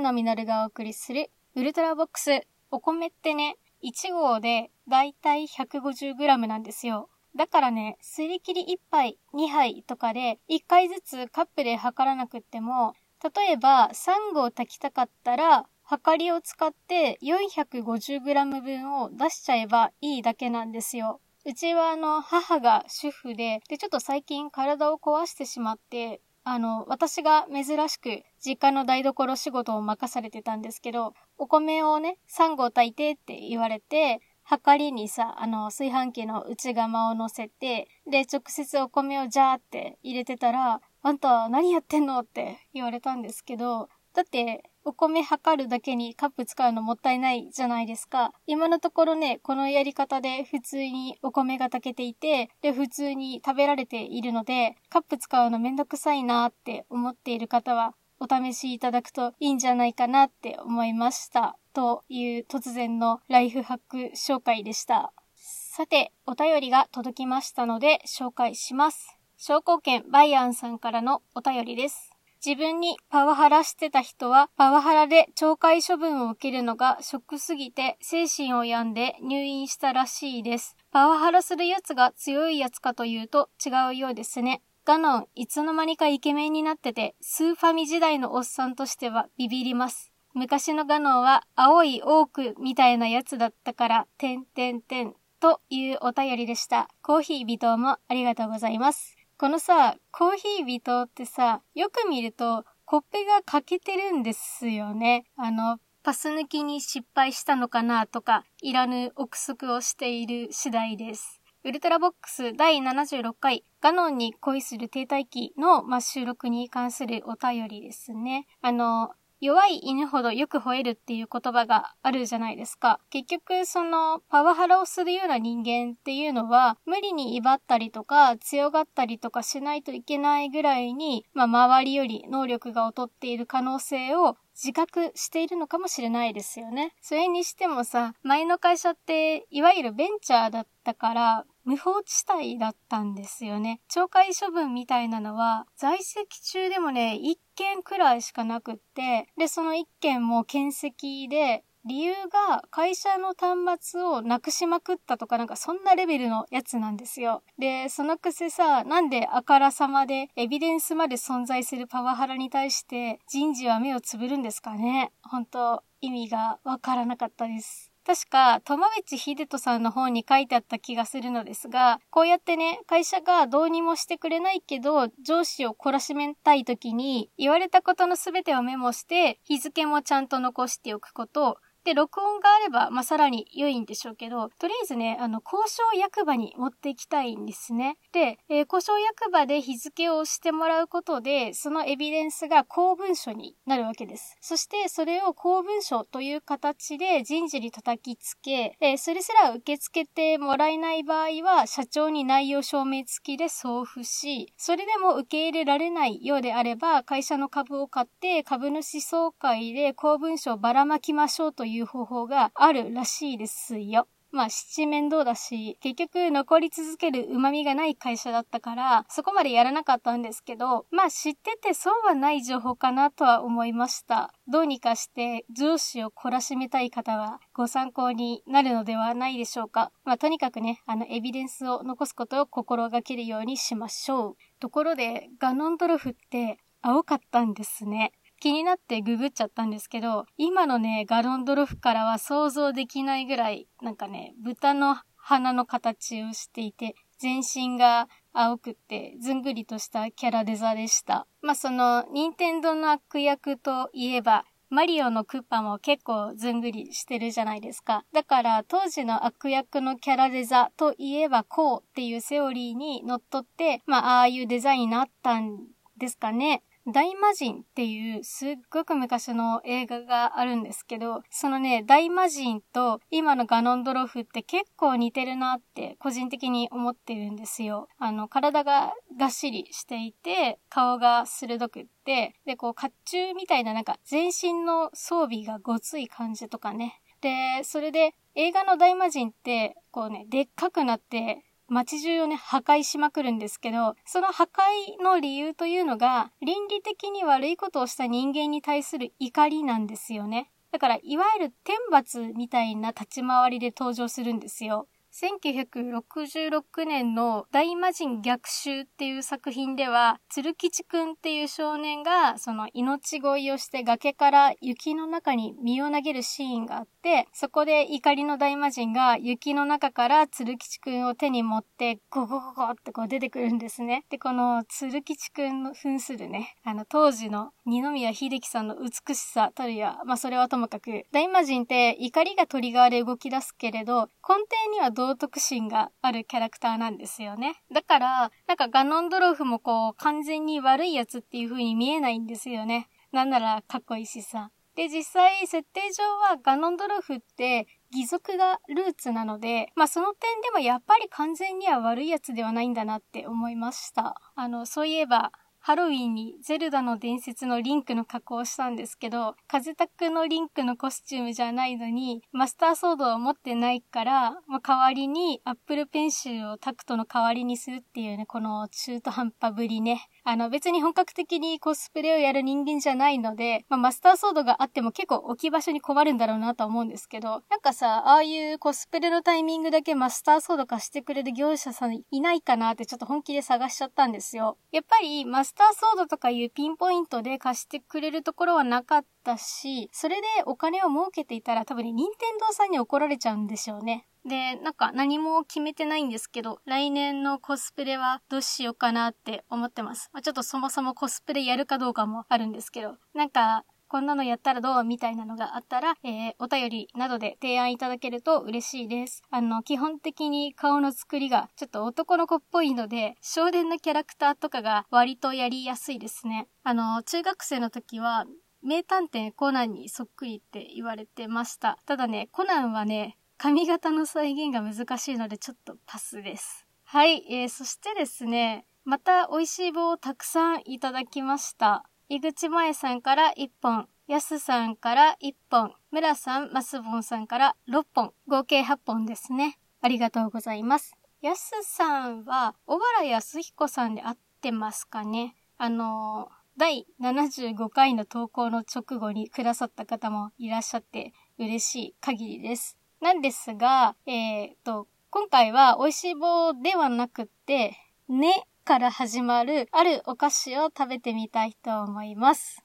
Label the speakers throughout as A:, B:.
A: 上野実がお送りするウルトラボックス。お米ってね、1合でだいたい 150g なんですよ。だからね、すり切り1杯、2杯とかで1回ずつカップで測らなくっても、例えば3合炊きたかったら、測りを使って 450g 分を出しちゃえばいいだけなんですよ。うちはあの、母が主婦で、で、ちょっと最近体を壊してしまって、あの、私が珍しく実家の台所仕事を任されてたんですけど、お米をね、3合炊いてって言われて、はかりにさ、あの、炊飯器の内釜を乗せて、で、直接お米をジャーって入れてたら、あんた何やってんの？って言われたんですけど、だって、お米測るだけにカップ使うのもったいないじゃないですか。今のところね、このやり方で普通にお米が炊けていて、で、普通に食べられているので、カップ使うのめんどくさいなって思っている方は、お試しいただくといいんじゃないかなって思いました。という突然のライフハック紹介でした。さて、お便りが届きましたので紹介します。商工券バイアンさんからのお便りです。自分にパワハラしてた人は、パワハラで懲戒処分を受けるのがショックすぎて精神を病んで入院したらしいです。パワハラする奴が強い奴かというと違うようですね。ガノン、いつの間にかイケメンになってて、スーファミ時代のおっさんとしてはビビります。昔のガノンは青いオークみたいなやつだったから、てんてんてんというお便りでした。コーヒー微糖もありがとうございます。このさ、コーヒー微糖ってさ、よく見ると、コッペが欠けてるんですよね。あの、パス抜きに失敗したのかなとか、いらぬ憶測をしている次第です。ウルトラボックス第76回、ガノンに恋する停滞期の、ま収録に関するお便りですね。あの、弱い犬ほどよく吠えるっていう言葉があるじゃないですか。結局、その、パワハラをするような人間っていうのは、無理に威張ったりとか、強がったりとかしないといけないぐらいに、まあ、周りより能力が劣っている可能性を自覚しているのかもしれないですよね。それにしてもさ、前の会社って、いわゆるベンチャーだったから、無法地帯だったんですよね。懲戒処分みたいなのは、在籍中でもね、一件くらいしかなくって、で、その一件も検責で、理由が会社の端末をなくしまくったとかなんかそんなレベルのやつなんですよ。で、そのくせさ、なんであからさまでエビデンスまで存在するパワハラに対して人事は目をつぶるんですかね本当意味がわからなかったです。確か、友道秀人さんの本に書いてあった気がするのですが、こうやってね、会社がどうにもしてくれないけど、上司を懲らしめたい時に、言われたことの全てをメモして、日付もちゃんと残しておくこと、で、録音があれば、まあ、さらに良いんでしょうけど、とりあえずね、あの、交渉役場に持っていきたいんですね。で、えー、交渉役場で日付を押してもらうことで、そのエビデンスが公文書になるわけです。そして、それを公文書という形で人事に叩きつけ、えー、それすら受け付けてもらえない場合は、社長に内容証明付きで送付し、それでも受け入れられないようであれば、会社の株を買って株主総会で公文書をばらまきましょうといういう方法があるらしいですよ。まあ、七面倒だし、結局残り続ける旨味がない会社だったから、そこまでやらなかったんですけど、まあ知ってて損はない情報かなとは思いました。どうにかして上司を懲らしめたい方はご参考になるのではないでしょうか。まあとにかくね、あのエビデンスを残すことを心がけるようにしましょう。ところで、ガノンドロフって青かったんですね。気になってググっちゃったんですけど、今のね、ガロンドルフからは想像できないぐらい、なんかね、豚の鼻の形をしていて、全身が青くってずんぐりとしたキャラデザでした。まあ、その、任天堂の悪役といえば、マリオのクッパも結構ずんぐりしてるじゃないですか。だから当時の悪役のキャラデザといえばこうっていうセオリーにのっとって、まあああいうデザインになったんですかね。大魔神っていうすっごく昔の映画があるんですけど、そのね、大魔神と今のガノンドロフって結構似てるなって個人的に思ってるんですよ。あの、体ががっしりしていて、顔が鋭くって、で、こう、甲冑みたいななんか全身の装備がごつい感じとかね。で、それで映画の大魔神って、こうね、でっかくなって、街中をね、破壊しまくるんですけど、その破壊の理由というのが、倫理的に悪いことをした人間に対する怒りなんですよね。だから、いわゆる天罰みたいな立ち回りで登場するんですよ。1966年の大魔神逆襲っていう作品では、鶴吉くんっていう少年が、その命乞いをして崖から雪の中に身を投げるシーンがあって、そこで怒りの大魔神が雪の中から鶴吉くんを手に持って、ゴゴゴゴってこう出てくるんですね。で、この鶴吉くんの扮するね、あの当時の二宮秀樹さんの美しさたるや、まあそれはともかく、大魔神って怒りがトリガーで動き出すけれど、根底には道徳心があるキャラクターなんですよね。だから、なんかガノンドロフもこう、完全に悪いやつっていう風に見えないんですよね。なんならかっこいいしさ。で、実際、設定上はガノンドロフって義足がルーツなので、まあその点でもやっぱり完全には悪いやつではないんだなって思いました。あの、そういえば、ハロウィンにゼルダの伝説のリンクの加工をしたんですけど、風タクのリンクのコスチュームじゃないのに、マスターソードを持ってないから、まあ、代わりにアップルペンシルをタクトの代わりにするっていうね、この中途半端ぶりね。あの別に本格的にコスプレをやる人間じゃないので、まあ、マスターソードがあっても結構置き場所に困るんだろうなと思うんですけど、なんかさ、ああいうコスプレのタイミングだけマスターソード貸してくれる業者さんいないかなってちょっと本気で探しちゃったんですよ。やっぱりマスターソードとかいうピンポイントで貸してくれるところはなかったし、それでお金を儲けていたら多分ね、任天堂さんに怒られちゃうんでしょうね。で、なんか何も決めてないんですけど、来年のコスプレはどうしようかなって思ってます。まあ、ちょっとそもそもコスプレやるかどうかもあるんですけど、なんか、こんなのやったらどうみたいなのがあったら、えー、お便りなどで提案いただけると嬉しいです。あの、基本的に顔の作りがちょっと男の子っぽいので、少年のキャラクターとかが割とやりやすいですね。あの、中学生の時は、名探偵コナンにそっくりって言われてました。ただね、コナンはね、髪型の再現が難しいのでちょっとパスです。はい、えー、そしてですね、また美味しい棒をたくさんいただきました。井口前さんから1本、やすさんから1本、村さん、ますぼんさんから6本、合計8本ですね。ありがとうございます。やすさんは、小原康彦さんで合ってますかねあのー、第75回の投稿の直後にくださった方もいらっしゃって嬉しい限りです。なんですが、えっ、と、今回は美味しい棒ではなくて、ねから始まるあるお菓子を食べてみたいと思います。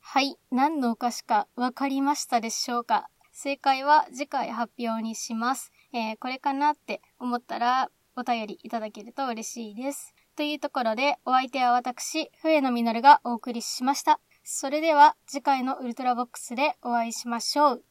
A: はい。何のお菓子かわかりましたでしょうか？正解は次回発表にします。えー、これかなって思ったらお便りいただけると嬉しいです。というところで、お相手は私、笛野実がお送りしました。それでは次回のウルトラボックスでお会いしましょう。